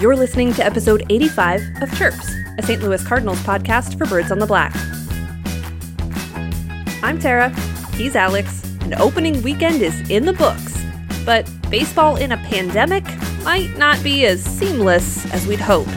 You're listening to episode 85 of Chirps, a St. Louis Cardinals podcast for Birds on the Black. I'm Tara, he's Alex, and opening weekend is in the books. But baseball in a pandemic might not be as seamless as we'd hoped.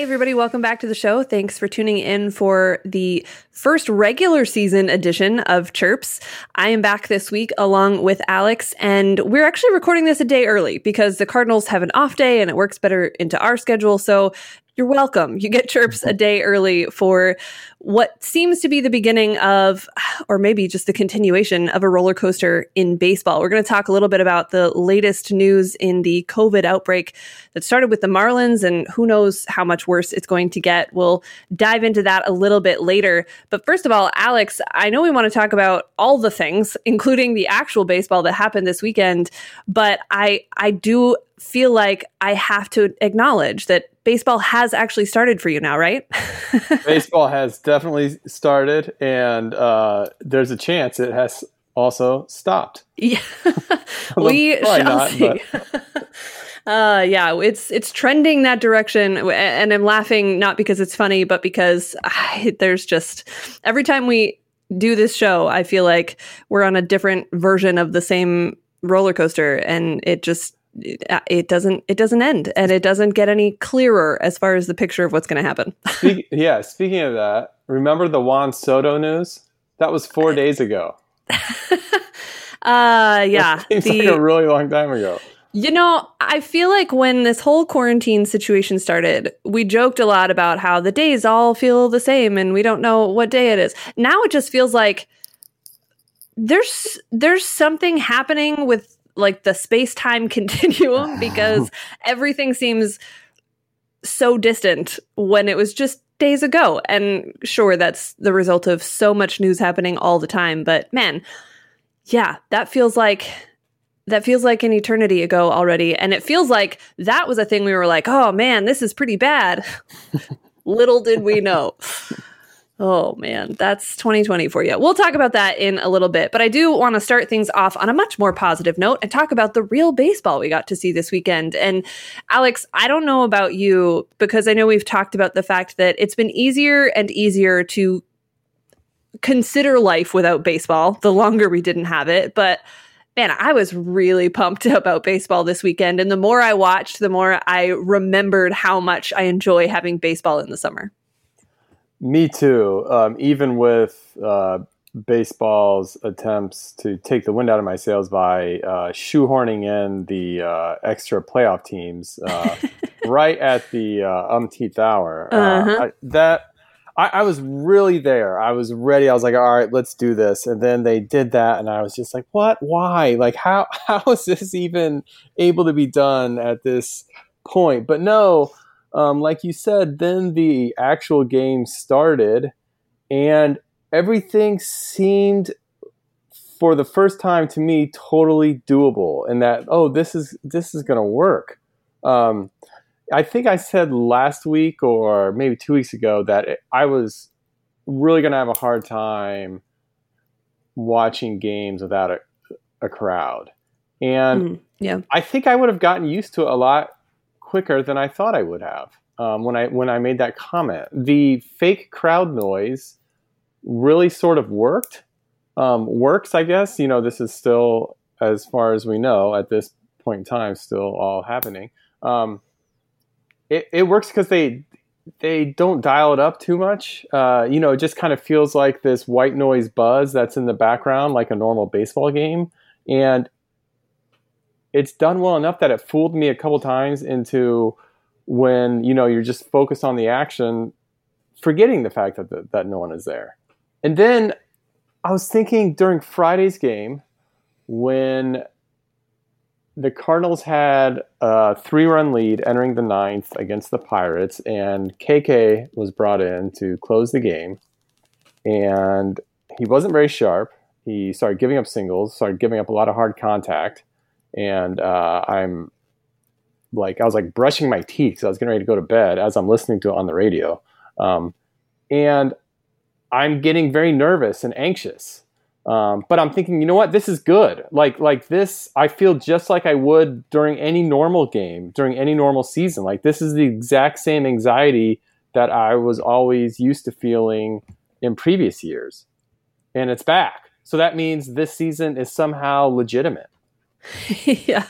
Hey, everybody, welcome back to the show. Thanks for tuning in for the first regular season edition of Chirps. I am back this week along with Alex, and we're actually recording this a day early because the Cardinals have an off day and it works better into our schedule. So you're welcome. You get chirps a day early for what seems to be the beginning of, or maybe just the continuation of a roller coaster in baseball. We're going to talk a little bit about the latest news in the COVID outbreak that started with the Marlins, and who knows how much worse it's going to get. We'll dive into that a little bit later. But first of all, Alex, I know we want to talk about all the things, including the actual baseball that happened this weekend, but I I do feel like I have to acknowledge that baseball has actually started for you now, right? baseball has definitely started, and uh, there's a chance it has also stopped. Yeah, we shall not, see. uh, yeah, it's it's trending that direction, and I'm laughing not because it's funny, but because I, there's just every time we do this show, I feel like we're on a different version of the same roller coaster, and it just it doesn't it doesn't end and it doesn't get any clearer as far as the picture of what's going to happen. Speak, yeah, speaking of that, remember the Juan Soto news? That was four days ago. uh yeah, it the, like a really long time ago. You know, I feel like when this whole quarantine situation started, we joked a lot about how the days all feel the same and we don't know what day it is. Now it just feels like there's there's something happening with like the space time continuum because everything seems so distant when it was just days ago. And sure, that's the result of so much news happening all the time. But man, yeah, that feels like that feels like an eternity ago already. And it feels like that was a thing we were like, oh man, this is pretty bad. Little did we know. Oh man, that's 2020 for you. We'll talk about that in a little bit, but I do want to start things off on a much more positive note and talk about the real baseball we got to see this weekend. And Alex, I don't know about you because I know we've talked about the fact that it's been easier and easier to consider life without baseball the longer we didn't have it, but man, I was really pumped about baseball this weekend. And the more I watched, the more I remembered how much I enjoy having baseball in the summer. Me too. Um, even with uh, baseball's attempts to take the wind out of my sails by uh, shoehorning in the uh, extra playoff teams uh, right at the uh, umpteenth hour. Uh, uh-huh. I, that I, I, was really there. I was ready. I was like, all right, let's do this. And then they did that, and I was just like, what? Why? Like, how? How is this even able to be done at this point? But no um, like you said, then the actual game started, and everything seemed, for the first time to me, totally doable. And that oh, this is this is going to work. Um, I think I said last week or maybe two weeks ago that it, I was really going to have a hard time watching games without a, a crowd. And mm, yeah. I think I would have gotten used to it a lot quicker than I thought I would have um, when I when I made that comment. The fake crowd noise really sort of worked. Um, works, I guess. You know, this is still, as far as we know, at this point in time, still all happening. Um, it, it works because they they don't dial it up too much. Uh, you know, it just kind of feels like this white noise buzz that's in the background, like a normal baseball game, and it's done well enough that it fooled me a couple times into when you know you're just focused on the action, forgetting the fact that the, that no one is there. And then I was thinking during Friday's game when the Cardinals had a three-run lead entering the ninth against the Pirates, and KK was brought in to close the game, and he wasn't very sharp. He started giving up singles, started giving up a lot of hard contact, and uh, I'm like I was like brushing my teeth because I was getting ready to go to bed as I'm listening to it on the radio, um, and I'm getting very nervous and anxious Um, but I'm thinking, you know what? This is good. Like like this, I feel just like I would during any normal game, during any normal season. Like this is the exact same anxiety that I was always used to feeling in previous years, and it's back. So that means this season is somehow legitimate. yeah.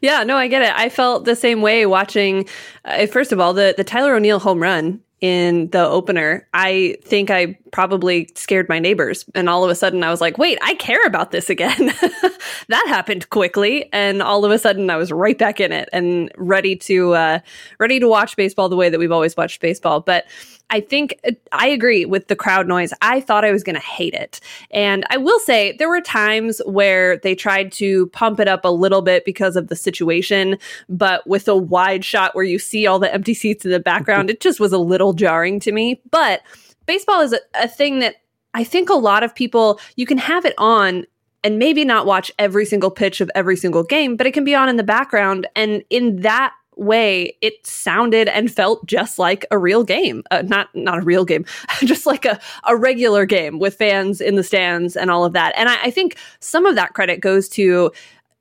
Yeah, no, I get it. I felt the same way watching. Uh, first of all, the the Tyler O'Neill home run in the opener, I think I probably scared my neighbors. And all of a sudden I was like, wait, I care about this again. that happened quickly. And all of a sudden I was right back in it and ready to, uh, ready to watch baseball the way that we've always watched baseball. But I think uh, I agree with the crowd noise. I thought I was going to hate it. And I will say there were times where they tried to pump it up a little bit because of the situation, but with a wide shot where you see all the empty seats in the background, it just was a little jarring to me. But baseball is a, a thing that I think a lot of people, you can have it on and maybe not watch every single pitch of every single game, but it can be on in the background. And in that way it sounded and felt just like a real game uh, not not a real game just like a, a regular game with fans in the stands and all of that and I, I think some of that credit goes to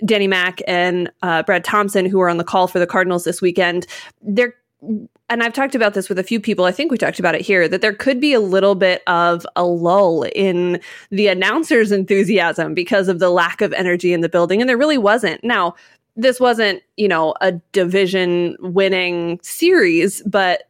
danny mac and uh, brad thompson who were on the call for the cardinals this weekend they're and I've talked about this with a few people. I think we talked about it here that there could be a little bit of a lull in the announcers' enthusiasm because of the lack of energy in the building. And there really wasn't. Now, this wasn't, you know, a division winning series, but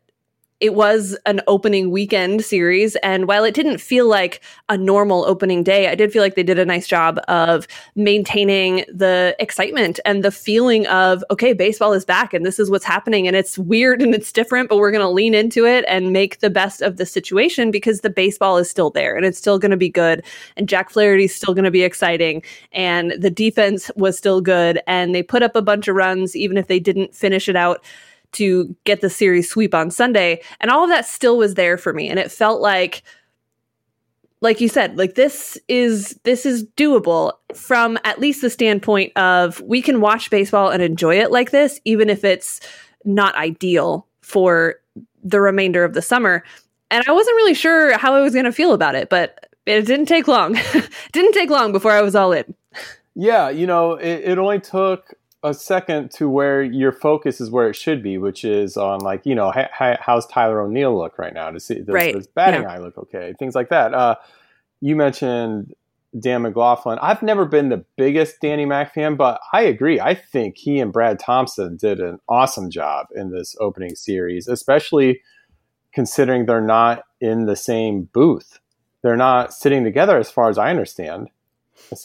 it was an opening weekend series. And while it didn't feel like a normal opening day, I did feel like they did a nice job of maintaining the excitement and the feeling of, okay, baseball is back and this is what's happening. And it's weird and it's different, but we're going to lean into it and make the best of the situation because the baseball is still there and it's still going to be good. And Jack Flaherty is still going to be exciting. And the defense was still good. And they put up a bunch of runs, even if they didn't finish it out to get the series sweep on Sunday. And all of that still was there for me. And it felt like like you said, like this is this is doable from at least the standpoint of we can watch baseball and enjoy it like this, even if it's not ideal for the remainder of the summer. And I wasn't really sure how I was going to feel about it, but it didn't take long. didn't take long before I was all in. Yeah, you know, it, it only took a second to where your focus is where it should be, which is on like you know ha- how's Tyler O'Neill look right now to see does right. his batting yeah. eye look okay, things like that. Uh, you mentioned Dan McLaughlin. I've never been the biggest Danny Mac fan, but I agree. I think he and Brad Thompson did an awesome job in this opening series, especially considering they're not in the same booth. They're not sitting together, as far as I understand.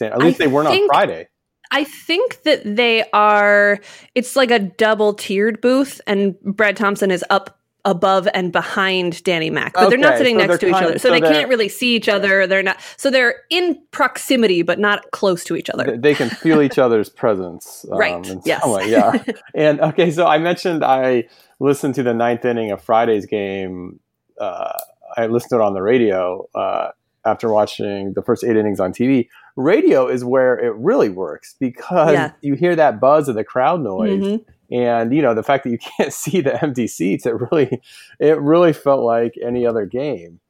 At least I they weren't on Friday I think that they are, it's like a double tiered booth, and Brad Thompson is up above and behind Danny Mac, but okay, they're not sitting so next to each other. So, so they can't really see each other. They're not, so they're in proximity, but not close to each other. They can feel each other's presence. Um, right. Yes. Way, yeah. and okay, so I mentioned I listened to the ninth inning of Friday's game. Uh, I listened to it on the radio uh, after watching the first eight innings on TV radio is where it really works because yeah. you hear that buzz of the crowd noise. Mm-hmm. And you know the fact that you can't see the empty seats, it really, it really felt like any other game.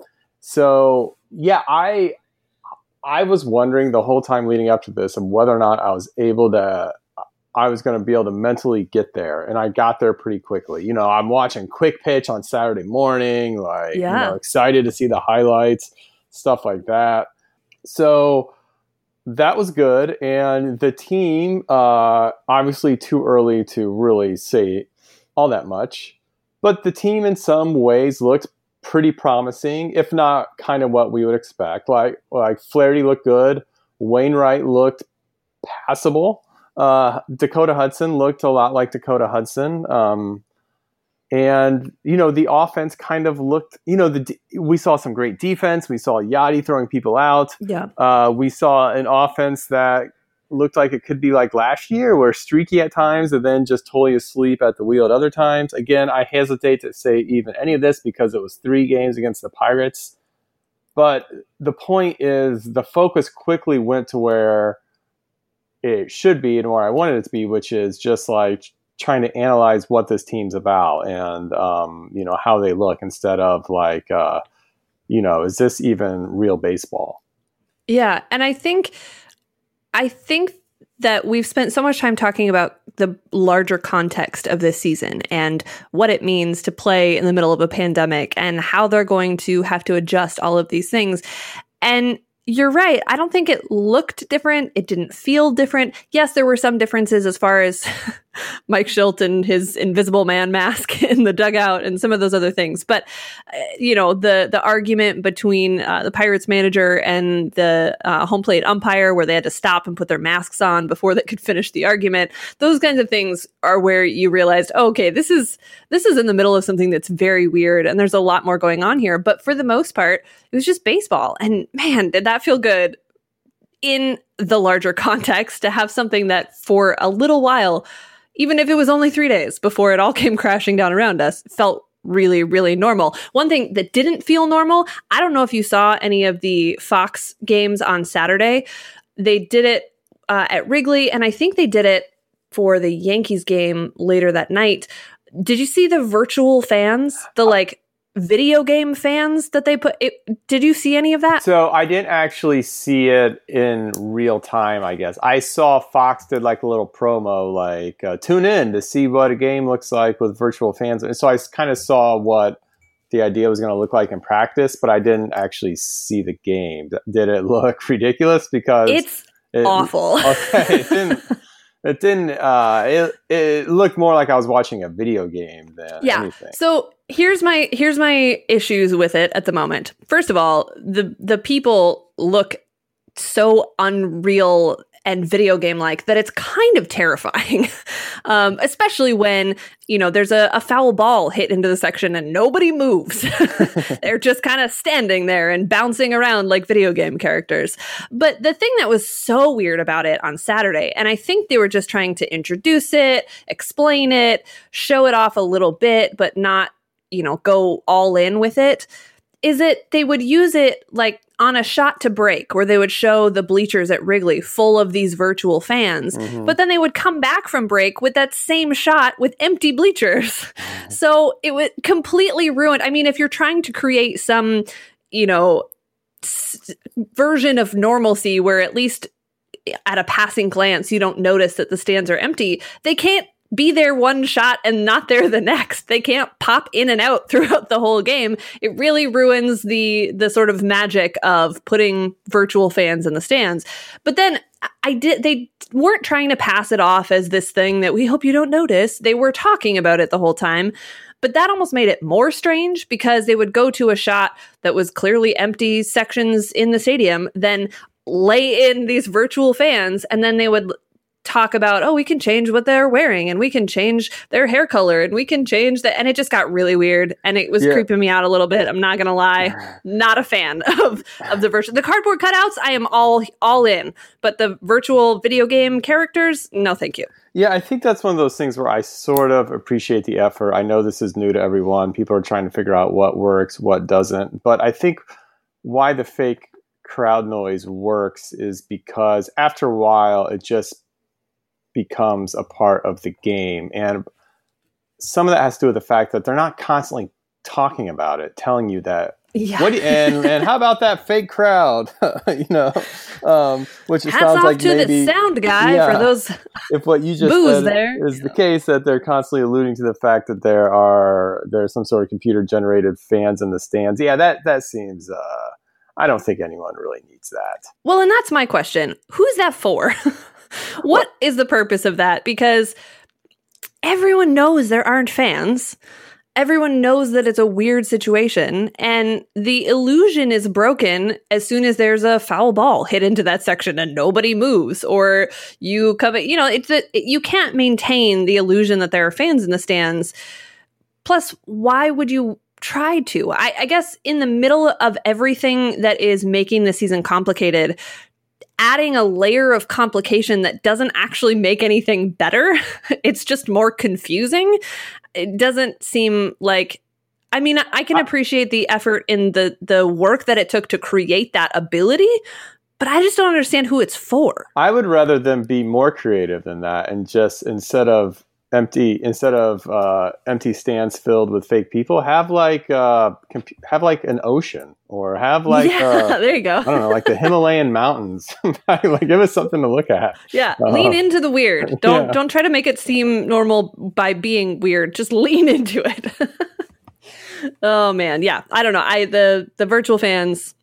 So yeah, I, I was wondering the whole time leading up to this and whether or not I was able to I was going to be able to mentally get there. And I got there pretty quickly. You know, I'm watching Quick Pitch on Saturday morning, like, yeah. you know, excited to see the highlights, stuff like that. So that was good. And the team, uh, obviously, too early to really say all that much. But the team, in some ways, looked pretty promising, if not kind of what we would expect. Like, like Flaherty looked good. Wainwright looked passable. Uh, Dakota Hudson looked a lot like Dakota Hudson. Um, and you know the offense kind of looked. You know, the we saw some great defense. We saw Yadi throwing people out. Yeah. Uh, we saw an offense that looked like it could be like last year, where streaky at times and then just totally asleep at the wheel at other times. Again, I hesitate to say even any of this because it was three games against the Pirates. But the point is, the focus quickly went to where it should be and where I wanted it to be, which is just like trying to analyze what this team's about and um, you know how they look instead of like uh, you know is this even real baseball Yeah, and I think I think that we've spent so much time talking about the larger context of this season and what it means to play in the middle of a pandemic and how they're going to have to adjust all of these things. And you're right. I don't think it looked different. It didn't feel different. Yes, there were some differences as far as Mike Shildt and his invisible man mask in the dugout and some of those other things. But uh, you know, the the argument between uh, the Pirates manager and the uh, home plate umpire, where they had to stop and put their masks on before they could finish the argument. Those kinds of things are where you realized, oh, okay, this is this is in the middle of something that's very weird, and there's a lot more going on here. But for the most part, it was just baseball, and man, did that feel good in the larger context to have something that for a little while even if it was only three days before it all came crashing down around us, felt really, really normal. One thing that didn't feel normal, I don't know if you saw any of the Fox games on Saturday. They did it uh, at Wrigley, and I think they did it for the Yankees game later that night. Did you see the virtual fans? The like video game fans that they put it, did you see any of that? So i didn't actually see it in real time i guess. I saw fox did like a little promo like uh, tune in to see what a game looks like with virtual fans. And so i kind of saw what the idea was going to look like in practice but i didn't actually see the game. Did it look ridiculous? Because it's it, awful. Okay it didn't it uh it, it looked more like i was watching a video game than yeah anything. so here's my here's my issues with it at the moment. First of all, the the people look so unreal and video game like that it's kind of terrifying. Um, especially when you know there's a, a, foul ball hit into the section and nobody moves. They're just kind of standing there and bouncing around like video game characters. But the thing that was so weird about it on saturday and i think they were just trying to introduce it explain it show it off a little bit but not you know, go all in with it, is it they would use it like on a shot to break where they would show the bleachers at Wrigley full of these virtual fans, mm-hmm. but then they would come back from break with that same shot with empty bleachers. So it would completely ruin. I mean, if you're trying to create some, you know, s- version of normalcy where at least at a passing glance you don't notice that the stands are empty, they can't be there one shot and not there the next. They can't pop in and out throughout the whole game. It really ruins the the sort of magic of putting virtual fans in the stands. But then I did they weren't trying to pass it off as this thing that we hope you don't notice. They were talking about it the whole time. But that almost made it more strange because they would go to a shot that was clearly empty sections in the stadium, then lay in these virtual fans and then they would talk about oh we can change what they're wearing and we can change their hair color and we can change that and it just got really weird and it was yeah. creeping me out a little bit i'm not gonna lie. Not a fan of of the version the cardboard cutouts i am all all in but the virtual video game characters no thank you. Yeah i think that's one of those things where i sort of appreciate the effort. I know this is new to everyone people are trying to figure out what works what doesn't but i think why the fake crowd noise works is because after a while it just becomes a part of the game. And some of that has to do with the fact that they're not constantly talking about it, telling you that. Yeah. What you, and and how about that fake crowd? you know, um, which Hats sounds off like to maybe the sound guy yeah, for those. If what you just said there. is the case, that they're constantly alluding to the fact that there are there's some sort of computer generated fans in the stands. Yeah, that that seems. Uh, I don't think anyone really needs that. Well, and that's my question. Who's that for? what is the purpose of that? Because everyone knows there aren't fans. Everyone knows that it's a weird situation, and the illusion is broken as soon as there's a foul ball hit into that section and nobody moves, or you come. You know, it's a, you can't maintain the illusion that there are fans in the stands. Plus, why would you try to. I, I, guess in the middle of everything that is making the season complicated, adding a layer of complication that doesn't actually make anything better. it's just more confusing. It doesn't seem like I mean, I can uh, appreciate the effort in the the work that it took to create that ability, but I just don't understand who it's for. I would rather them be more creative than that and just instead of empty instead of uh, empty stands filled with fake people have like uh, comp- have like an ocean or have like yeah, uh, there you go. I don't know like the Himalayan mountains like give us something to look at Yeah, Uh, lean into the weird. Don't yeah. don't try to make it seem normal by being weird. Just lean into it. oh man, yeah. I don't know. I the the virtual fans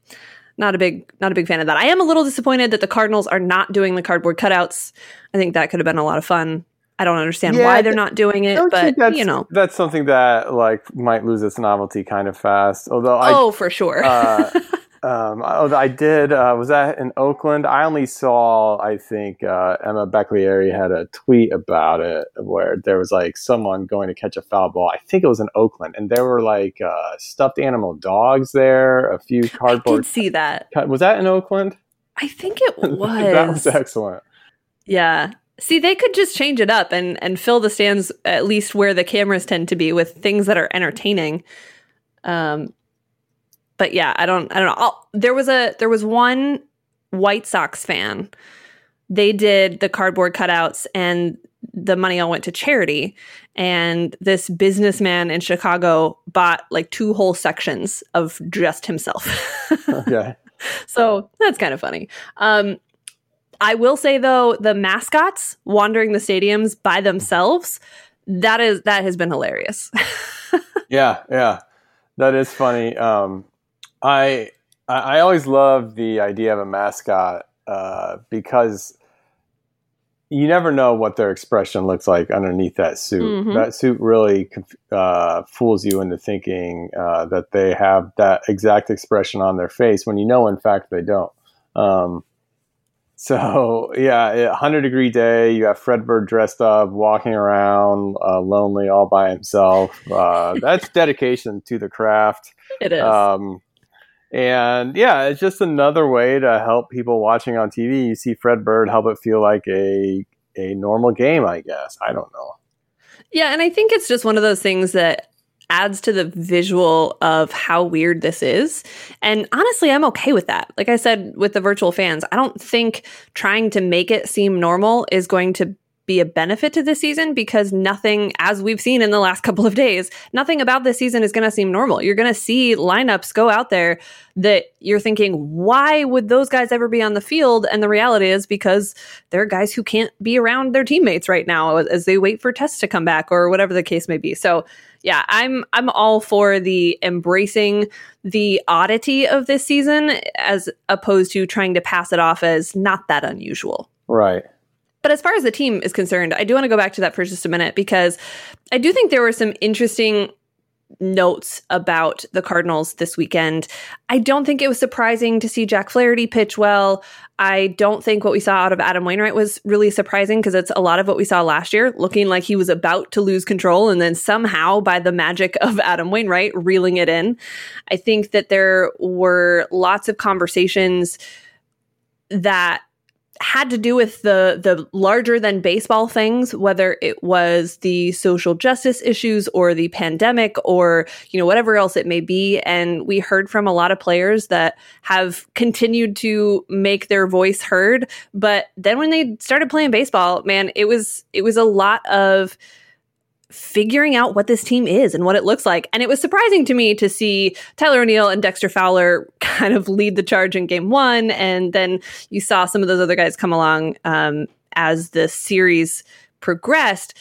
not a big not a big fan of that. I am a little disappointed that the Cardinals are not doing the cardboard cutouts. I think that could have been a lot of fun. I don't understand Yeah, why they're not doing it, but you know. that's something that like might lose its novelty kind of fast although I oh, for sure. uh, um, I did, uh, was that in Oakland? I only saw, I think, uh, Emma Baccellieri had a tweet about it where there was like someone going to catch a foul ball. I think it was in Oakland, and there were like uh, stuffed animal dogs there, a few cardboard. I did see that. Was that in Oakland? I think it was. that was excellent. Yeah. See, they could just change it up and and fill the stands at least where the cameras tend to be with things that are entertaining. Um but yeah, I don't I don't know. I'll, there was a there was one White Sox fan. They did the cardboard cutouts and the money all went to charity and this businessman in Chicago bought like two whole sections of just himself. Okay. So that's kind of funny. Um, I will say though, the mascots wandering the stadiums by themselves, that is that has been hilarious. yeah, yeah, that is funny. Um, I I always love the idea of a mascot uh, because you never know what their expression looks like underneath that suit. Mhm. That suit really uh, fools you into thinking uh, that they have that exact expression on their face when you know, in fact, they don't. Um, so yeah, hundred degree day. You have Fred Bird dressed up, walking around, uh, lonely, all by himself. Uh, that's dedication to the craft. it is. Um, and yeah, it's just another way to help people watching on TV. You see Fred Bird, help it feel like a a normal game. I guess I don't know. yeah, and I think it's just one of those things that adds to the visual of how weird this is. And honestly, I'm okay with that. Like I said with the virtual fans, I don't think trying to make it seem normal is going to be a benefit to this season because nothing, as we've seen in the last couple of days, nothing about this season is going to seem normal. You're going to see lineups go out there that you're thinking, why would those guys ever be on the field? And the reality is because there are guys who can't be around their teammates right now as they wait for tests to come back or whatever the case may be. So, yeah, I'm I'm all for the embracing the oddity of this season as opposed to trying to pass it off as not that unusual. Right. But as far as the team is concerned, I do want to go back to that for just a minute because I do think there were some interesting notes about the Cardinals this weekend. I don't think it was surprising to see Jack Flaherty pitch well. I don't think what we saw out of Adam Wainwright was really surprising because it's a lot of what we saw last year, looking like he was about to lose control and then somehow by the magic of Adam Wainwright reeling it in. I think that there were lots of conversations that had to do with the the larger than baseball things whether it was the social justice issues or the pandemic or you know whatever else it may be. And we heard from a lot of players that have continued to make their voice heard. But then when they started playing baseball man it was it was a lot of figuring out what this team is and what it looks like. And it was surprising to me to see Tyler O'Neill and Dexter Fowler kind of lead the charge in game one. And then you saw some of those other guys come along um, as the series progressed.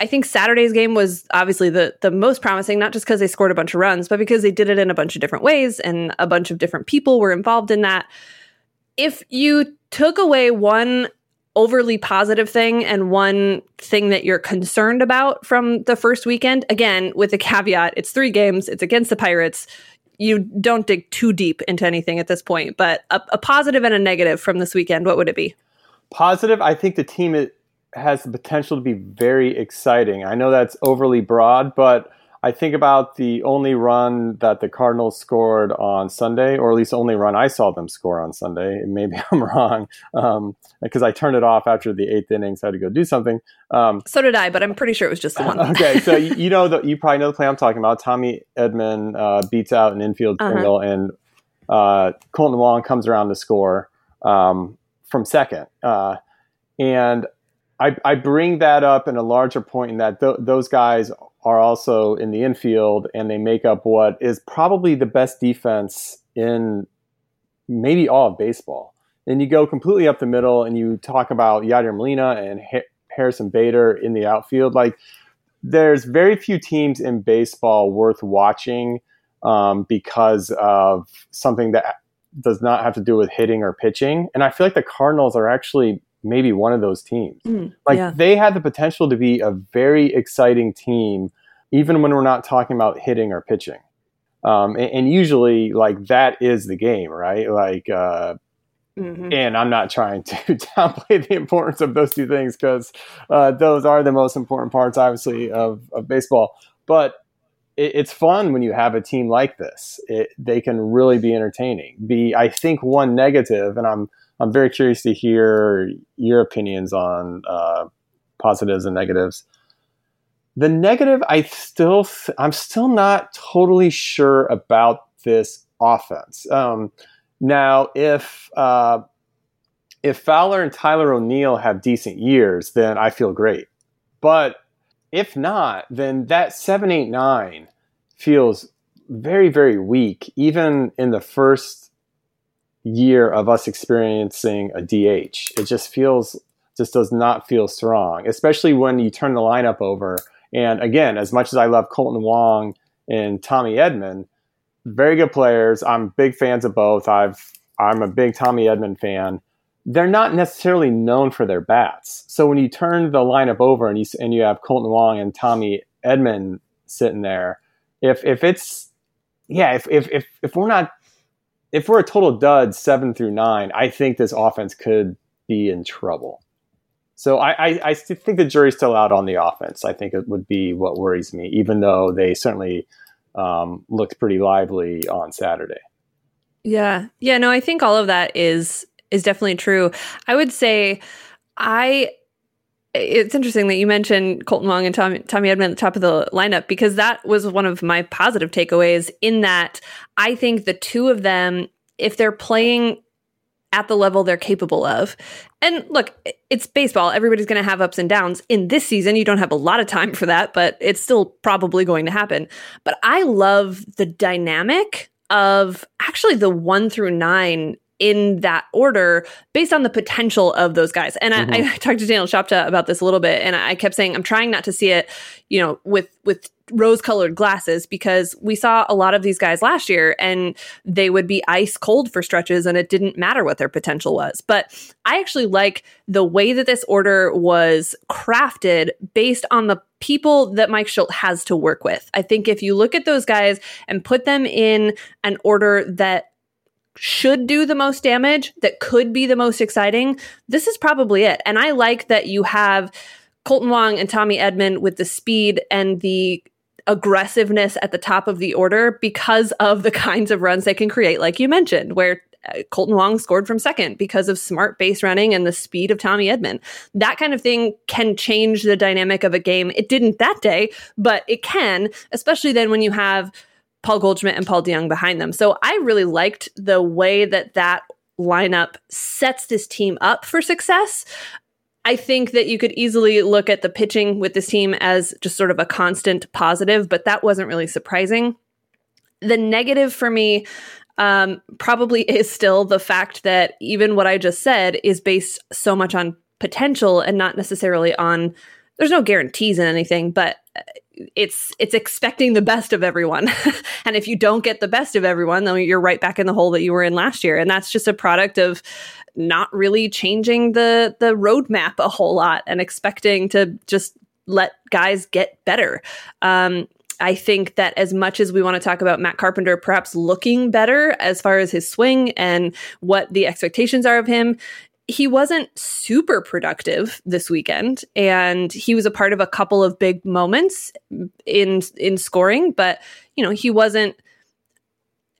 I think Saturday's game was obviously the the most promising, not just because they scored a bunch of runs, but because they did it in a bunch of different ways and a bunch of different people were involved in that. If you took away one overly positive thing and one thing that you're concerned about from the first weekend, again, with the caveat, it's three games, it's against the Pirates. You don't dig too deep into anything at this point, but a, a positive and a negative from this weekend, what would it be? Positive. I think the team has the potential to be very exciting. I know that's overly broad, but I think about the only run that the Cardinals scored on Sunday, or at least the only run I saw them score on Sunday. Maybe I'm wrong because I turned it off after the eighth inning, so I had to go do something. Um, So did I, but I'm pretty sure it was just the one. okay, so you, you know the you probably know the play I'm talking about. Tommy Edman uh, beats out an infield Uh-huh. single, and uh, Kolten Wong comes around to score um, from second. Uh, and I, I bring that up in a larger point in that th- those guys are also in the infield and they make up what is probably the best defense in maybe all of baseball. And you go completely up the middle and you talk about Yadier Molina and ha- Harrison Bader in the outfield. Like, there's very few teams in baseball worth watching um, because of something that does not have to do with hitting or pitching. And I feel like the Cardinals are actually maybe one of those teams. Mm, like yeah. they had the potential to be a very exciting team, even when we're not talking about hitting or pitching. Um, and, and, usually, like that is the game, right? Like, uh, mm-hmm. and I'm not trying to downplay the importance of those two things because uh, those are the most important parts, obviously, of, of baseball. But it, it's fun when you have a team like this. It, they can really be entertaining. The I think one negative, and I'm I'm very curious to hear your opinions on uh, positives and negatives. The negative, I still, I'm still not totally sure about this offense. Um, now, if uh, if Fowler and Tyler O'Neill have decent years, then I feel great. But if not, then that seven, eight, nine feels very, very weak, even in the first year of us experiencing a DH. It just feels just does not feel strong, especially when you turn the lineup over. And again, as much as I love Kolten Wong and Tommy Edman, very good players. I'm big fans of both. I've I'm a big Tommy Edman fan. They're not necessarily known for their bats. So when you turn the lineup over and you and you have Kolten Wong and Tommy Edman sitting there, if if it's yeah, if if if, if we're not if we're a total dud seven through nine, I think this offense could be in trouble. So I, I, I think the jury's still out on the offense. I think it would be what worries me, even though they certainly um, looked pretty lively on Saturday. Yeah, yeah, no, I think all of that is is definitely true. I would say I it's interesting that you mentioned Kolten Wong and Tommy, Tommy at the top of the lineup because that was one of my positive takeaways. In that, I think the two of them, if they're playing at the level they're capable of, and look, it's baseball. Everybody's going to have ups and downs. In this season, you don't have a lot of time for that, but it's still probably going to happen. But I love the dynamic of actually the one through nine in that order based on the potential of those guys. And mm-hmm. I, I, talked to Daniel Shoptaw about this a little bit, and I kept saying I'm trying not to see it, you know, with with rose colored glasses because we saw a lot of these guys last year and they would be ice cold for stretches and it didn't matter what their potential was. But I actually like the way that this order was crafted based on the people that Mike Shildt has to work with. I think if you look at those guys and put them in an order that should do the most damage, that could be the most exciting, this is probably it. And I like that you have Kolten Wong and Tommy Edman with the speed and the aggressiveness at the top of the order because of the kinds of runs they can create, like you mentioned, where uh, Kolten Wong scored from second because of smart base running and the speed of Tommy Edman. That kind of thing can change the dynamic of a game. It didn't that day, but it can, especially then when you have Paul Goldschmidt and Paul DeJong behind them. So I really liked the way that that lineup sets this team up for success. I think that you could easily look at the pitching with this team as just sort of a constant positive, but that wasn't really surprising. The negative for me um, probably is still the fact that even what I just said is based so much on potential and not necessarily on there's no guarantees in anything, but it's it's expecting the best of everyone. And if you don't get the best of everyone then you're right back in the hole that you were in last year. And that's just a product of not really changing the the roadmap a whole lot and expecting to just let guys get better. Um, I think that as much as we want to talk about Matt Carpenter perhaps looking better as far as his swing and what the expectations are of him, he wasn't super productive this weekend and he was a part of a couple of big moments in in scoring but you know he wasn't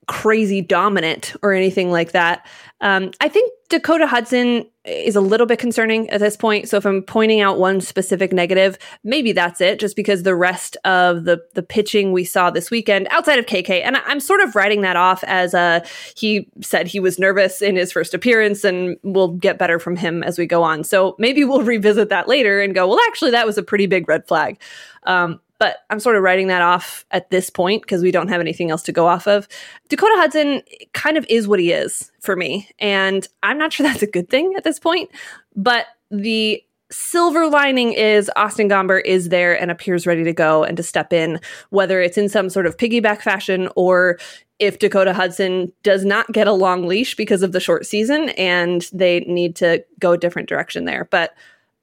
crazy dominant or anything like that. Um, I think Dakota Hudson is a little bit concerning at this point. So if I'm pointing out one specific negative, maybe that's it, just because the rest of the the pitching we saw this weekend outside of KK, and I'm sort of writing that off as a he said he was nervous in his first appearance, and we'll get better from him as we go on. So maybe we'll revisit that later and go, well, actually, that was a pretty big red flag. Um, but I'm sort of writing that off at this point because we don't have anything else to go off of. Dakota Hudson kind of is what he is for me. And I'm not sure that's a good thing at this point. But the silver lining is Austin Gomber is there and appears ready to go and to step in, whether it's in some sort of piggyback fashion or if Dakota Hudson does not get a long leash because of the short season and they need to go a different direction there. But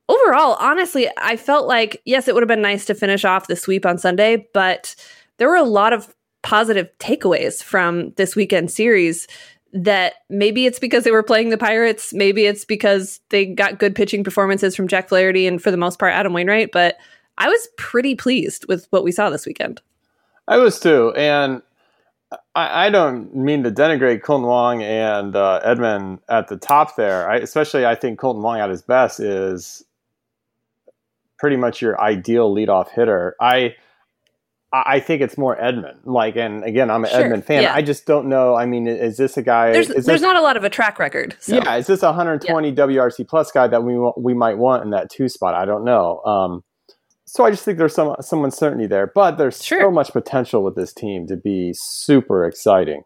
overall, honestly, I felt like, yes, it would have been nice to finish off the sweep on Sunday, but there were a lot of positive takeaways from this weekend series that maybe it's because they were playing the Pirates, maybe it's because they got good pitching performances from Jack Flaherty and for the most part Adam Wainwright, but I was pretty pleased with what we saw this weekend. I was too, and I, I don't mean to denigrate Kolten Wong and uh, Edman at the top there. I, especially, I think Kolten Wong at his best is pretty much your ideal leadoff hitter. I I think it's more Edman. Like, and again, I'm an sure, Edman fan. Yeah. I just don't know. I mean, is this a guy? There's, there's this, not a lot of a track record. So. Yeah, is this a 120 yeah. WRC plus guy that we we might want in that two spot? I don't know. Um, so I just think there's some some uncertainty there, but there's sure. so much potential with this team to be super exciting.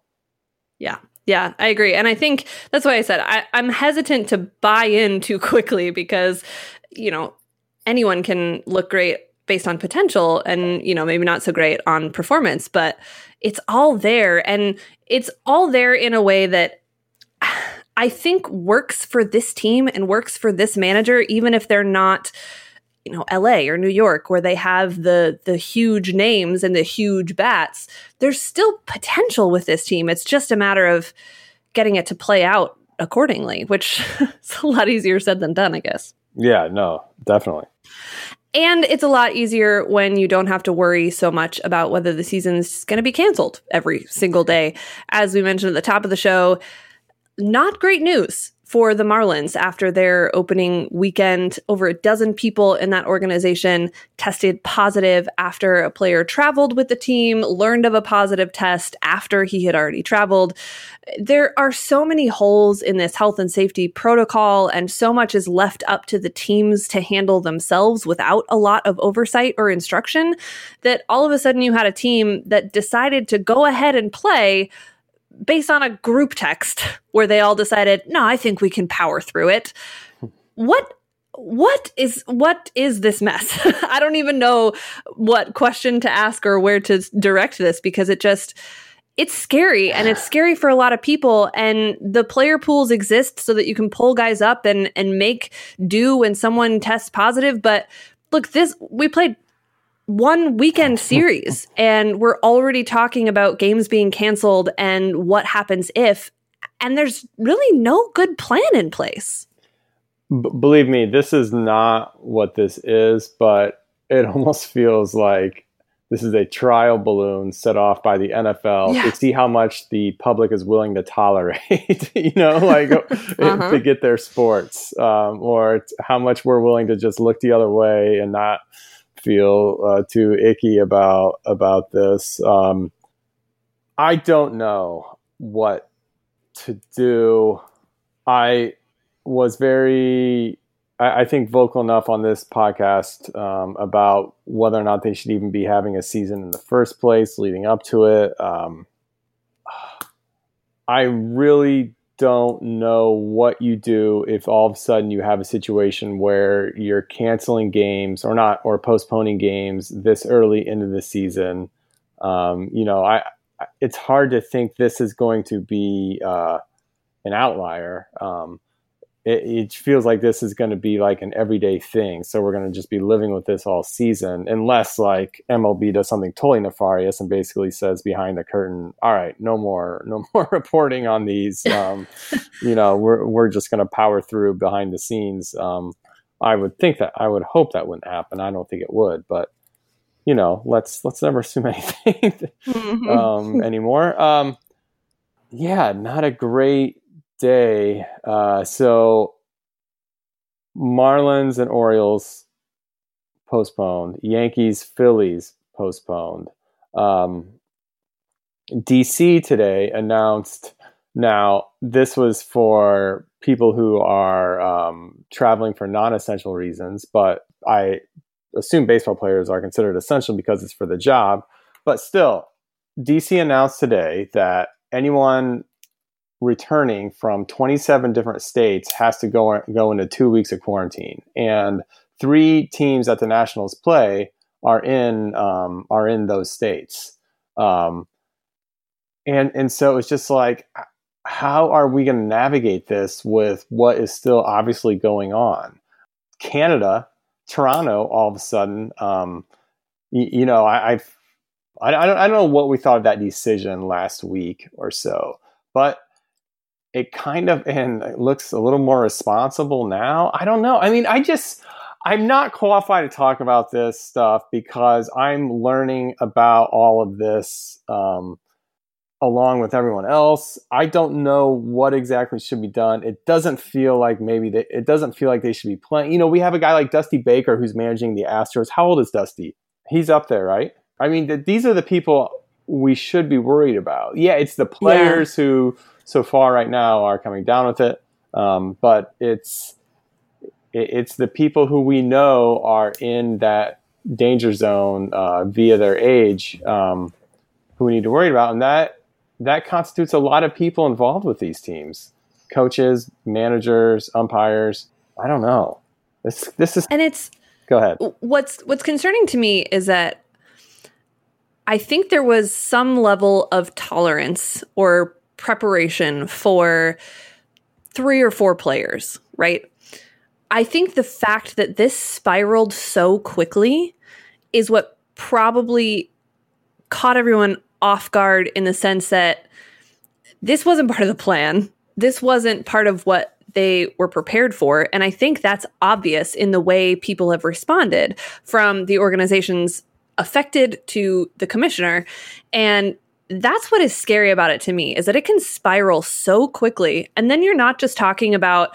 Yeah, yeah, I agree. And I think that's why I said I, am hesitant to buy in too quickly because, you know, anyone can look great based on potential and you know maybe not so great on performance but it's all there. And it's all there in a way that I think works for this team and works for this manager even if they're not you know LA or New York where they have the the huge names and the huge bats. There's still potential with this team. It's just a matter of getting it to play out accordingly which is a lot easier said than done I guess yeah, no, definitely. And it's a lot easier when you don't have to worry so much about whether the season's going to be canceled every single day. As we mentioned at the top of the show, not great news for the Marlins after their opening weekend. Over a dozen people in that organization tested positive after a player traveled with the team, learned of a positive test after he had already traveled. There are so many holes in this health and safety protocol, and so much is left up to the teams to handle themselves without a lot of oversight or instruction that all of a sudden you had a team that decided to go ahead and play based on a group text where they all decided, no, I think we can power through it. What what is what is this mess? I don't even know what question to ask or where to direct this because it just it's scary and it's scary for a lot of people and the player pools exist so that you can pull guys up and and make do when someone tests positive but look this we played one weekend series and we're already talking about games being canceled and what happens if and there's really no good plan in place B- believe me this is not what this is but it almost feels like this is a trial balloon set off by the NFL yeah. to see how much the public is willing to tolerate, you know, like uh-huh. to get their sports, um, or how much we're willing to just look the other way and not feel uh, too icky about about this. Um, I don't know what to do. I was very, I, I think, vocal enough on this podcast um, about whether or not they should even be having a season in the first place, leading up to it. Um, I really don't know what you do if all of a sudden you have a situation where you're canceling games or not or postponing games this early into the season. Um, you know, I it's hard to think this is going to be uh, an outlier. Um, it, it feels like this is going to be like an everyday thing. So we're going to just be living with this all season, unless like MLB does something totally nefarious and basically says behind the curtain, "All right, no more, no more reporting on these." Um, you know, we're we're just going to power through behind the scenes. Um, I would think that I would hope that wouldn't happen. I don't think it would, but you know, let's let's never assume anything mm-hmm. um, anymore. Um, Yeah, not a great day. Uh, so Marlins and Orioles postponed. Yankees, Phillies postponed. Um, DC today announced. Now, this was for people who are um, traveling for non-essential reasons, but I assume baseball players are considered essential because it's for the job. But still, DC announced today that anyone returning from 27 different states has to go go into two weeks of quarantine, and three teams that the Nationals play are in um, are in those states. Um, and and so it's just like, how are we going to navigate this with what is still obviously going on? Canada, Toronto, all of a sudden, um, you, you know, I, I've I, I, don't, I don't know what we thought of that decision last week or so, but it kind of and it looks a little more responsible now. I don't know. I mean, I just I'm not qualified to talk about this stuff because I'm learning about all of this um, along with everyone else. I don't know what exactly should be done. It doesn't feel like maybe they, it doesn't feel like they should be playing. You know, we have a guy like Dusty Baker who's managing the Astros. How old is Dusty? He's up there, right? I mean, th- these are the people we should be worried about. Yeah, it's the players yeah. who so far right now are coming down with it. Um, but it's it's the people who we know are in that danger zone uh, via their age um, who we need to worry about, and that that constitutes a lot of people involved with these teams: coaches, managers, umpires. I don't know. This this is and it's go ahead. What's what's concerning to me is that I think there was some level of tolerance or preparation for three or four players, right? I think the fact that this spiraled so quickly is what probably caught everyone off guard in the sense that this wasn't part of the plan. This wasn't part of what they were prepared for. And I think that's obvious in the way people have responded from the organizations affected to the commissioner. And that's what is scary about it to me is that it can spiral so quickly. And then you're not just talking about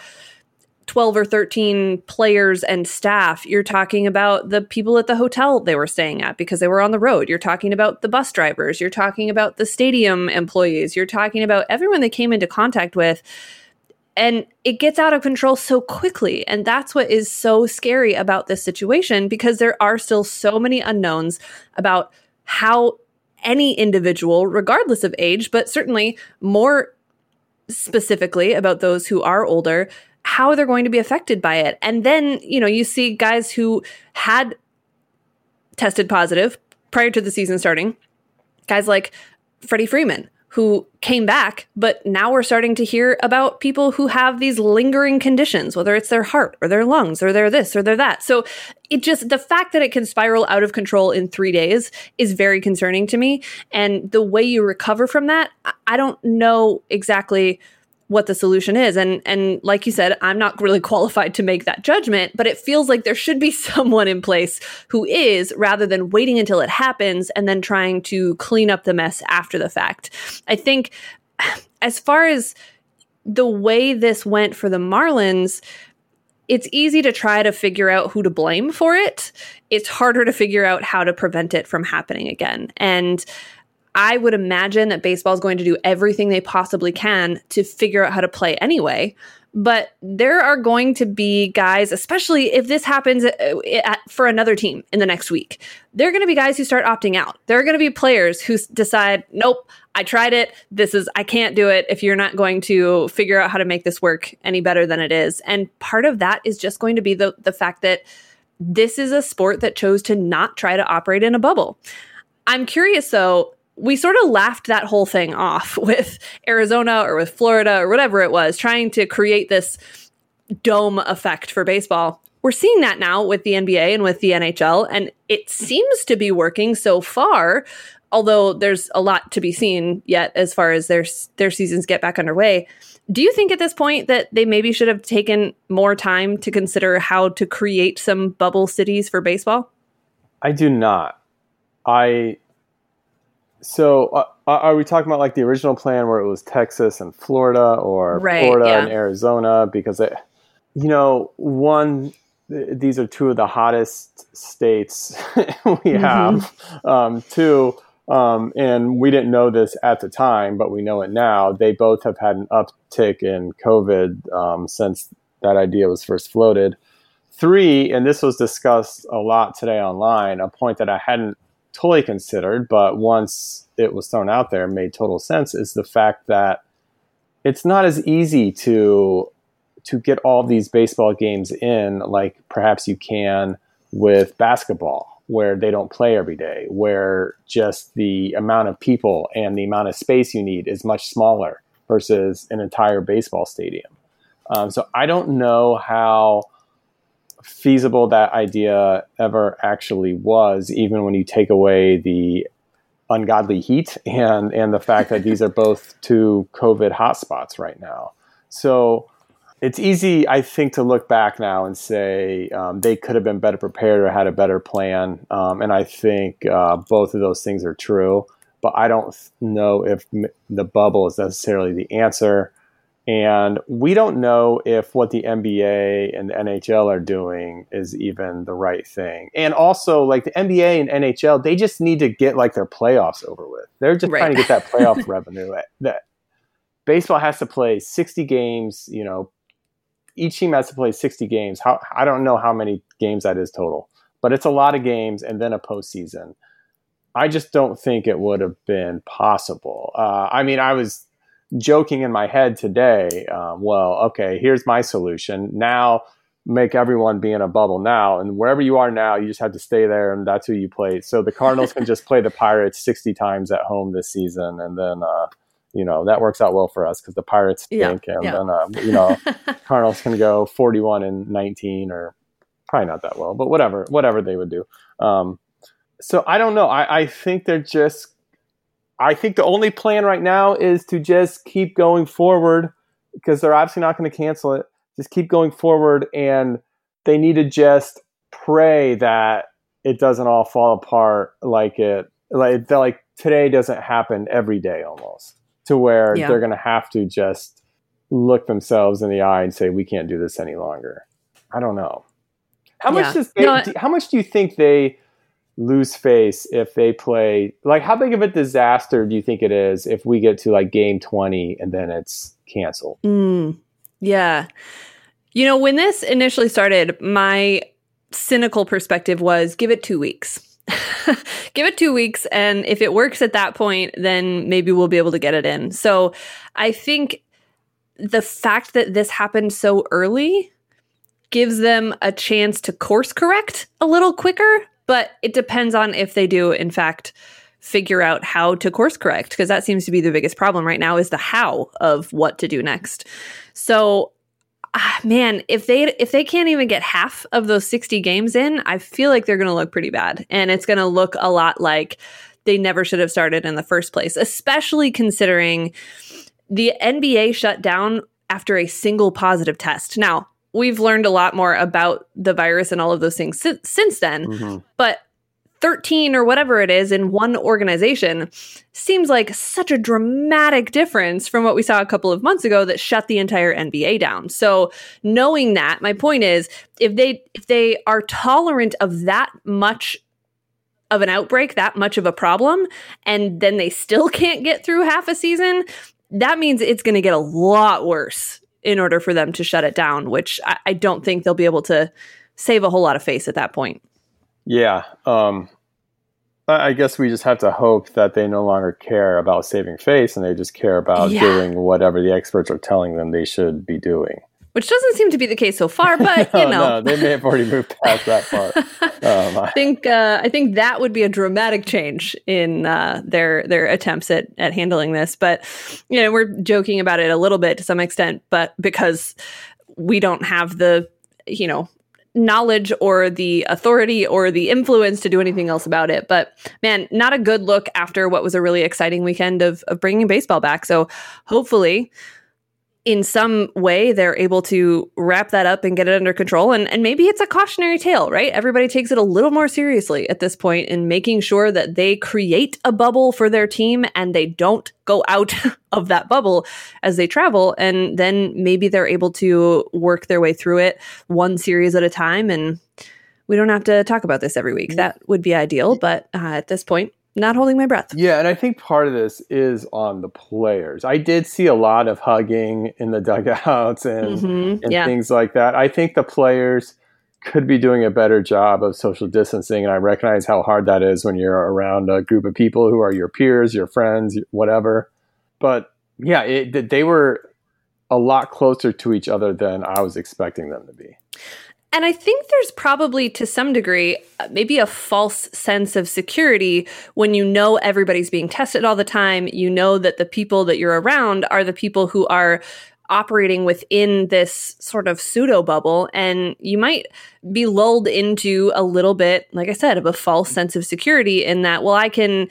12 or 13 players and staff. You're talking about the people at the hotel they were staying at because they were on the road. You're talking about the bus drivers. You're talking about the stadium employees. You're talking about everyone they came into contact with. And it gets out of control so quickly. And that's what is so scary about this situation because there are still so many unknowns about how any individual, regardless of age, but certainly more specifically about those who are older, how they're going to be affected by it. And then, you know, you see guys who had tested positive prior to the season starting, guys like Freddie Freeman, who came back, but now we're starting to hear about people who have these lingering conditions, whether it's their heart or their lungs or their this or their that. So it just, the fact that it can spiral out of control in three days is very concerning to me. And the way you recover from that, I don't know exactly what the solution is. And and like you said I'm not really qualified to make that judgment but it feels like there should be someone in place who is rather than waiting until it happens and then trying to clean up the mess after the fact. I think as far as the way this went for the Marlins it's easy to try to figure out who to blame for it. It's harder to figure out how to prevent it from happening again. And I would imagine that baseball is going to do everything they possibly can to figure out how to play anyway. But there are going to be guys, especially if this happens uh, at, for another team in the next week, there are going to be guys who start opting out. There are going to be players who decide, nope, I tried it. This is, I can't do it if you're not going to figure out how to make this work any better than it is. And part of that is just going to be the, the fact that this is a sport that chose to not try to operate in a bubble. I'm curious though, we sort of laughed that whole thing off with Arizona or with Florida or whatever it was, trying to create this dome effect for baseball. We're seeing that now with the NBA and with the NHL, and it seems to be working so far. Although there's a lot to be seen yet as far as their their seasons get back underway. Do you think at this point that they maybe should have taken more time to consider how to create some bubble cities for baseball? I do not. I So, uh, are we talking about like the original plan where it was Texas and Florida, or right, Florida yeah. and Arizona? Because it, you know, one, these are two of the hottest states we mm-hmm. have. Um, two, um, and we didn't know this at the time, but we know it now. They both have had an uptick in COVID um, since that idea was first floated. Three, and this was discussed a lot today online, a point that I hadn't totally considered, but once it was thrown out there, made total sense, is the fact that it's not as easy to to get all these baseball games in like perhaps you can with basketball where they don't play every day where just the amount of people and the amount of space you need is much smaller versus an entire baseball stadium. Um, so i don't know how feasible that idea ever actually was, even when you take away the ungodly heat and and the fact that these are both two COVID hotspots right now. So it's easy, I think, to look back now and say um, they could have been better prepared or had a better plan. Um, and I think uh, both of those things are true. But I don't know if the bubble is necessarily the answer. And we don't know if what the NBA and the NHL are doing is even the right thing. And also, like the NBA and NHL, they just need to get like their playoffs over with. They're just right. trying to get that playoff revenue. That baseball has to play 60 games. You know, each team has to play 60 games. How I don't know how many games that is total, but it's a lot of games, and then a postseason. I just don't think it would have been possible. Uh, I mean, I was joking in my head today, um, well, okay, here's my solution. Now make everyone be in a bubble now. And wherever you are now, you just have to stay there and that's who you play. So the Cardinals can just play the Pirates 60 times at home this season. And then, uh, you know, that works out well for us because the Pirates stink. Yeah, and yeah. then, uh, you know, Cardinals can go 41 and 19 or probably not that well, but whatever, whatever they would do. Um, so I don't know. I, I think they're just I think the only plan right now is to just keep going forward because they're obviously not going to cancel it. Just keep going forward, and they need to just pray that it doesn't all fall apart like it like like today doesn't happen every day almost to where yeah. they're going to have to just look themselves in the eye and say we can't do this any longer. I don't know. How yeah. much does they, no, how much do you think they lose face if they play like how big of a disaster do you think it is if we get to like game 20 and then it's canceled? Mm, yeah. You know when this initially started my cynical perspective was give it two weeks. Give it two weeks and if it works at that point then maybe we'll be able to get it in. So i think the fact that this happened so early gives them a chance to course correct a little quicker but it depends on if they do, in fact, figure out how to course correct, because that seems to be the biggest problem right now is the how of what to do next. So ah, man, if they if they can't even get half of those 60 games in, I feel like they're going to look pretty bad. And it's going to look a lot like they never should have started in the first place, especially considering the NBA shut down after a single positive test. Now, we've learned a lot more about the virus and all of those things si- since then. Mm-hmm. But 13 or whatever it is in one organization seems like such a dramatic difference from what we saw a couple of months ago that shut the entire NBA down. So knowing that, my point is if they if they are tolerant of that much of an outbreak, that much of a problem, and then they still can't get through half a season, that means it's going to get a lot worse in order for them to shut it down, which I, I don't think they'll be able to save a whole lot of face at that point. Yeah. Um, I guess we just have to hope that they no longer care about saving face and they just care about yeah. doing whatever the experts are telling them they should be doing which doesn't seem to be the case so far. But you know, no, they may have already moved past that part. Um, I think uh, I think that would be a dramatic change in uh, their their attempts at at handling this. But you know, we're joking about it a little bit to some extent, but because we don't have the you know knowledge or the authority or the influence to do anything else about it. But man, not a good look after what was a really exciting weekend of, of bringing baseball back. So hopefully in some way they're able to wrap that up and get it under control. And and maybe it's a cautionary tale right? Everybody takes it a little more seriously at this point in making sure that they create a bubble for their team and they don't go out of that bubble as they travel. And then maybe they're able to work their way through it one series at a time. And we don't have to talk about this every week. That would be ideal. But uh, at this point not holding my breath. Yeah, and I think part of this is on the players. I did see a lot of hugging in the dugouts and, mm-hmm, and yeah. things like that. I think the players could be doing a better job of social distancing, and I recognize how hard that is when you're around a group of people who are your peers, your friends, whatever. But yeah, it, they were a lot closer to each other than I was expecting them to be. And I think there's probably to some degree maybe a false sense of security when you know everybody's being tested all the time. You know that the people that you're around are the people who are operating within this sort of pseudo bubble and you might be lulled into a little bit like i said of a false sense of security in that well i can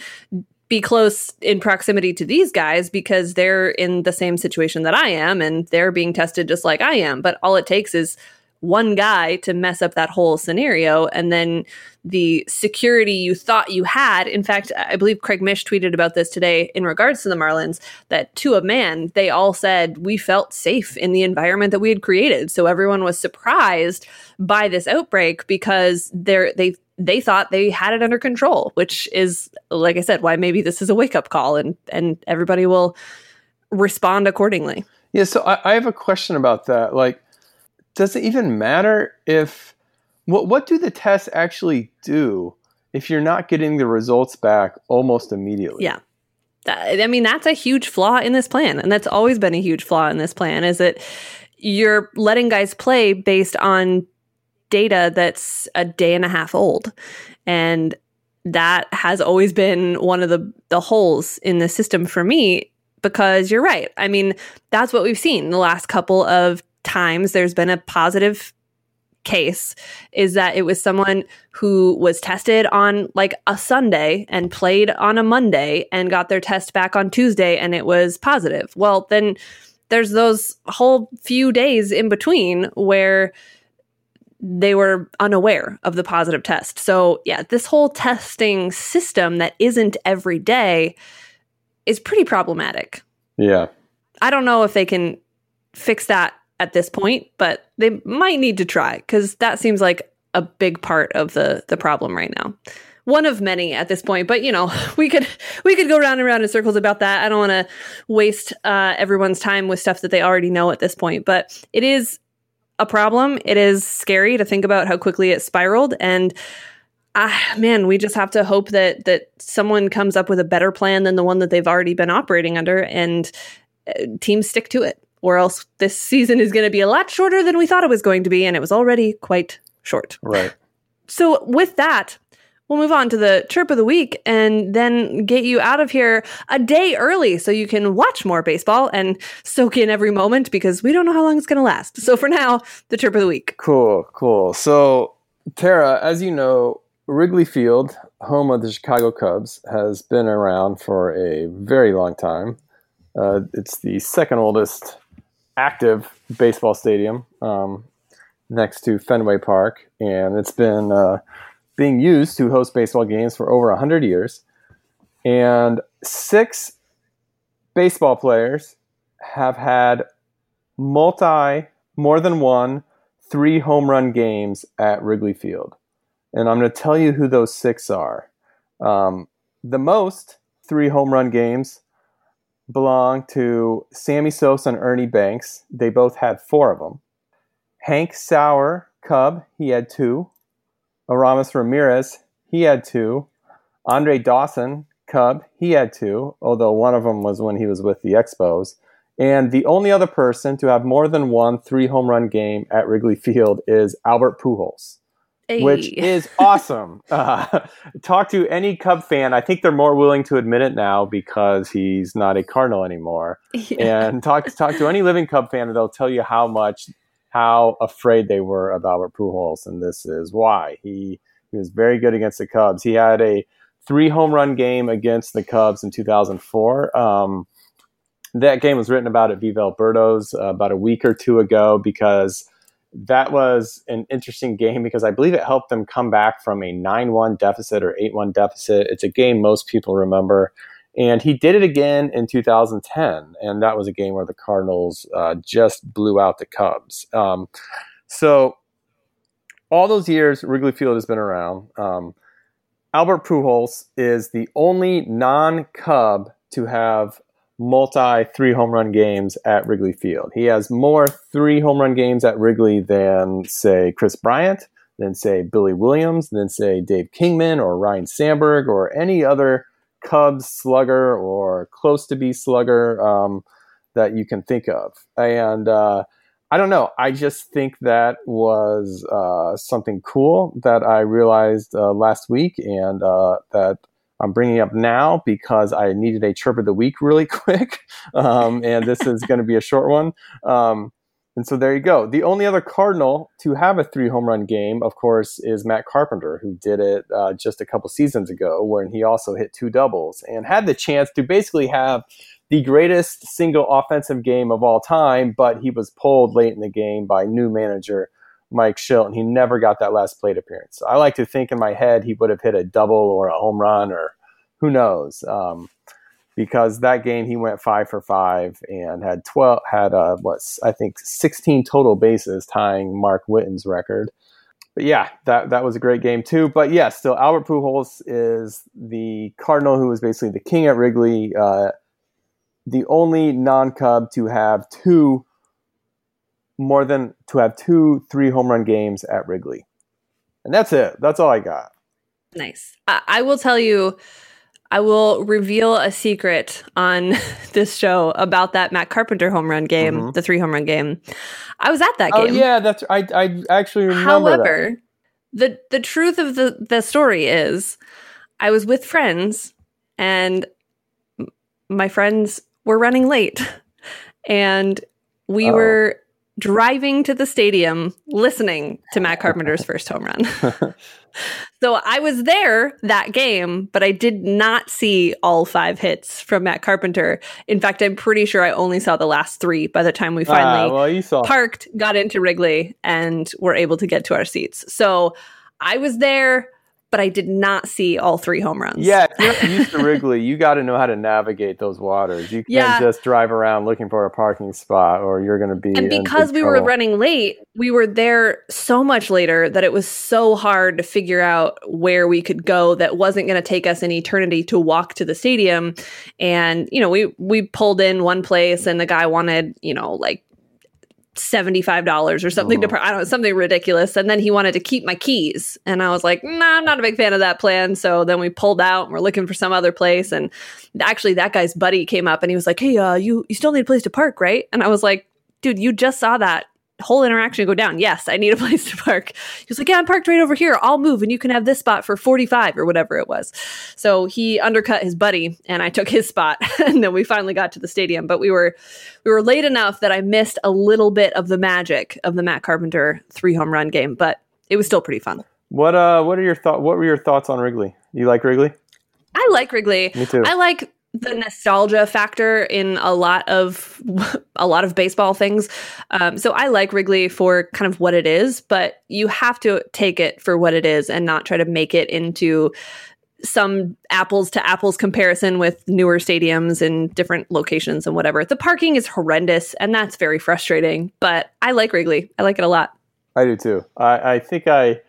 be close in proximity to these guys because they're in the same situation that I am and they're being tested just like I am. But all it takes is one guy to mess up that whole scenario. And then the security you thought you had in fact i believe craig mish tweeted about this today in regards to the marlins that to a man they all said we felt safe in the environment that we had created. So everyone was surprised by this outbreak because they're they they thought they had it under control which is like i said why maybe this is a wake-up call and and everybody will respond accordingly. Yeah so I, I have a question about that. Like does it even matter if what what do the tests actually do if you're not getting the results back almost immediately? Yeah. I mean, that's a huge flaw in this plan. And that's always been a huge flaw in this plan is that you're letting guys play based on data that's a day and a half old. And that has always been one of the, the holes in the system for me because you're right. I mean, that's what we've seen the last couple of times there's been a positive case is that it was someone who was tested on like a Sunday and played on a Monday and got their test back on Tuesday and it was positive. Well, then there's those whole few days in between where they were unaware of the positive test. So, yeah, this whole testing system that isn't every day is pretty problematic. Yeah. I don't know if they can fix that at this point, but they might need to try because that seems like a big part of the the problem right now. One of many at this point, but you know we could we could go round and round in circles about that. I don't want to waste uh, everyone's time with stuff that they already know at this point, but it is a problem. It is scary to think about how quickly it spiraled, and ah, man, we just have to hope that that someone comes up with a better plan than the one that they've already been operating under, and uh, teams stick to it or else this season is going to be a lot shorter than we thought it was going to be, and it was already quite short. Right. So, with that, we'll move on to the chirp of the week and then get you out of here a day early so you can watch more baseball and soak in every moment because we don't know how long it's going to last. So, for now, the chirp of the week. Cool, cool. So, Tara, as you know, Wrigley Field, home of the Chicago Cubs, has been around for a very long time. Uh, it's the second oldest active baseball stadium um, next to Fenway Park, and it's been uh, being used to host baseball games for over 100 years. And six baseball players have had multi, more than one, three home run games at Wrigley Field. And I'm going to tell you who those six are. Um, the most three home run games belong to Sammy Sosa and Ernie Banks. They both had four of them. Hank Sauer, Cub, he had two. Aramis Ramirez, he had two. Andre Dawson, Cub, he had two, although one of them was when he was with the Expos. And the only other person to have more than one three home run game at Wrigley Field is Albert Pujols. Hey. which is awesome. Uh, talk to any Cub fan. I think they're more willing to admit it now because he's not a Cardinal anymore. Yeah. And talk talk to any living Cub fan, and they'll tell you how much how afraid they were of Albert Pujols, and this is why he he was very good against the Cubs. He had a three home run game against the Cubs in 2004. Um, that game was written about at Viva El Birdos uh, about a week or two ago because that was an interesting game because I believe it helped them come back from a 9 1 deficit or 8 1 deficit. It's a game most people remember. And he did it again in 2010. And that was a game where the Cardinals uh, just blew out the Cubs. Um, so, all those years, Wrigley Field has been around. Um, Albert Pujols is the only non Cub to have multi three home run games at Wrigley Field. He has more three home run games at Wrigley than, say, Kris Bryant, than, say, Billy Williams, than, say, Dave Kingman or Ryne Sandberg or any other Cubs slugger or close to be slugger um, that you can think of. And uh, I don't know. I just think that was uh, something cool that I realized uh, last week and uh, that I'm bringing up now because I needed a chirp of the week really quick, um, and this is going to be a short one. Um, and so there you go. The only other Cardinal to have a three home run game, of course, is Matt Carpenter, who did it uh, just a couple seasons ago, when he also hit two doubles and had the chance to basically have the greatest single offensive game of all time. But he was pulled late in the game by new manager Mike Shildt, and he never got that last plate appearance. I like to think in my head he would have hit a double or a home run or who knows. Um, because that game he went five for five and had twelve had uh, what I think sixteen total bases, tying Mark Whiten's record. But yeah, that that was a great game too. But yeah, still Albert Pujols is the Cardinal who was basically the king at Wrigley, uh, the only non-Cub to have two more than to have two three home run games at Wrigley. And that's it. That's all I got. Nice. I, I will tell you, I will reveal a secret on this show about that Matt Carpenter home run game, mm-hmm. the three home run game. I was at that oh, game. Oh yeah, that's I I actually remember. However, that. the the truth of the the story is, I was with friends, and my friends were running late, and we oh. were driving to the stadium listening to Matt Carpenter's first home run. so I was there that game, but I did not see all five hits from Matt Carpenter. In fact, I'm pretty sure I only saw the last three by the time we ah, finally well, saw. parked, got into Wrigley, and were able to get to our seats. So I was there but I did not see all three home runs. Yeah, if you're used to Wrigley, you got to know how to navigate those waters. You can't yeah. just drive around looking for a parking spot, or you're going to be. And because we trouble. were running late, we were there so much later that it was so hard to figure out where we could go that wasn't going to take us an eternity to walk to the stadium. And you know, we we pulled in one place, and the guy wanted you know like $75 or something to, I don't know, something ridiculous. And then he wanted to keep my keys. And I was like, nah, I'm not a big fan of that plan. So then we pulled out and we're looking for some other place. And actually that guy's buddy came up and he was like, Hey, uh, you, you still need a place to park, right? And I was like, dude, you just saw that whole interaction go down. Yes, I need a place to park. He was like, Yeah, I'm parked right over here. I'll move and you can have this spot for 45 or whatever it was. So he undercut his buddy and I took his spot. and then we finally got to the stadium. But we were we were late enough that I missed a little bit of the magic of the Matt Carpenter three home run game, but it was still pretty fun. What uh what are your thought what were your thoughts on Wrigley? You like Wrigley? I like Wrigley. Me too. I like the nostalgia factor in a lot of a lot of baseball things. Um, so I like Wrigley for kind of what it is, but you have to take it for what it is and not try to make it into some apples to apples comparison with newer stadiums and different locations and whatever. The parking is horrendous and that's very frustrating, but I like Wrigley. I like it a lot. I do too. I, I think I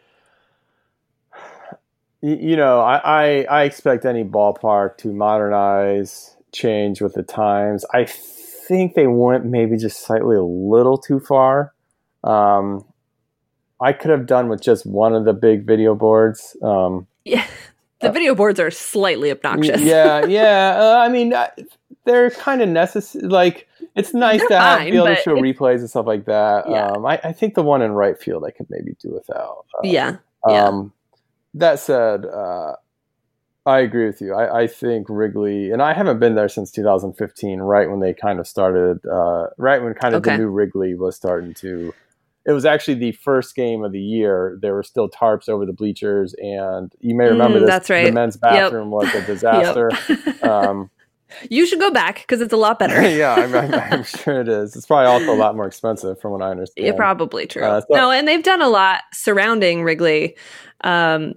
you know, I, I, I expect any ballpark to modernize, change with the times. I think they went maybe just slightly a little too far. Um, I could have done with just one of the big video boards. Um, yeah, the video boards are slightly obnoxious. yeah, yeah. Uh, I mean, they're kind of necessary. Like, it's nice they're to have fine, be able to show replays and stuff like that. Yeah. Um, I, I, think the one in right field I could maybe do without. Uh, yeah. Yeah. Um, that said, uh, I agree with you. I, I, think Wrigley, and I haven't been there since 2015, right when they kind of started, uh, right when kind of okay. the new Wrigley was starting to. It was actually the first game of the year. There were still tarps over the bleachers, and you may remember mm, this. That's right. The men's bathroom yep. was a disaster. um, You should go back because it's a lot better. yeah, I'm, I'm, I'm, sure it is. It's probably also a lot more expensive, from what I understand. Yeah, probably true. Uh, so- no, and they've done a lot surrounding Wrigley um,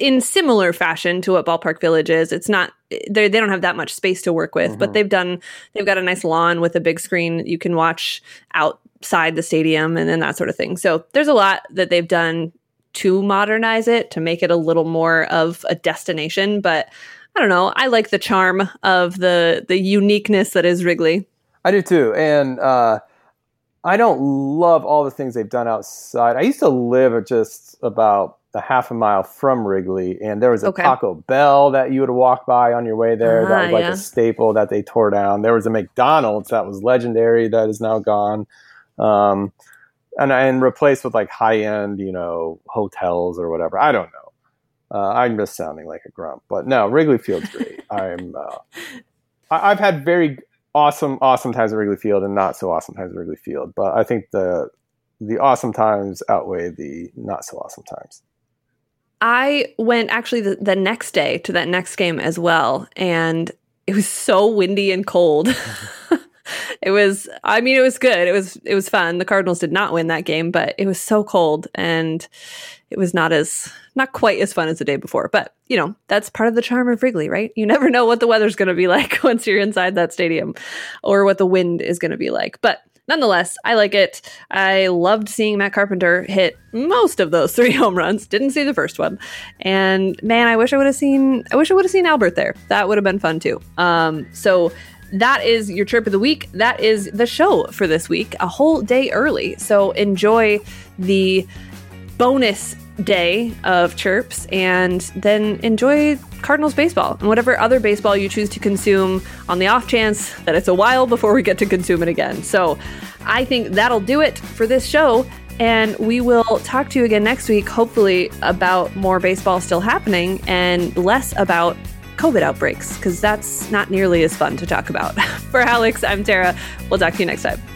in similar fashion to what Ballpark Village is. It's not they they don't have that much space to work with, mm-hmm. but they've done they've got a nice lawn with a big screen you can watch outside the stadium and then that sort of thing. So there's a lot that they've done to modernize it to make it a little more of a destination, but I don't know. I like the charm of the the uniqueness that is Wrigley. I do too, and uh, I don't love all the things they've done outside. I used to live just about a half a mile from Wrigley, and there was a okay. Taco Bell that you would walk by on your way there. Uh, that was like yeah. a staple that they tore down. There was a McDonald's that was legendary that is now gone, um, and and replaced with like high end, you know, hotels or whatever. I don't know. Uh, I'm just sounding like a grump, but no, Wrigley Field's great. I'm. Uh, I, I've had very awesome, awesome times at Wrigley Field and not so awesome times at Wrigley Field, but I think the the awesome times outweigh the not so awesome times. I went actually the, the next day to that next game as well, and it was so windy and cold. it was I mean it was good. It was it was fun. The Cardinals did not win that game, but it was so cold and it was not as not quite as fun as the day before. But, you know, that's part of the charm of Wrigley, right? You never know what the weather's going to be like once you're inside that stadium or what the wind is going to be like. But nonetheless, I like it. I loved seeing Matt Carpenter hit most of those three home runs. Didn't see the first one, and man, I wish I would have seen. I wish I would have seen Albert there. That would have been fun too. Um, so that is your trip of the week. That is the show for this week, a whole day early. So enjoy the bonus day of chirps and then enjoy Cardinals baseball and whatever other baseball you choose to consume on the off chance that it's a while before we get to consume it again. So I think that'll do it for this show. And we will talk to you again next week, hopefully, about more baseball still happening and less about COVID outbreaks, because that's not nearly as fun to talk about. for Alex, I'm Tara. We'll talk to you next time.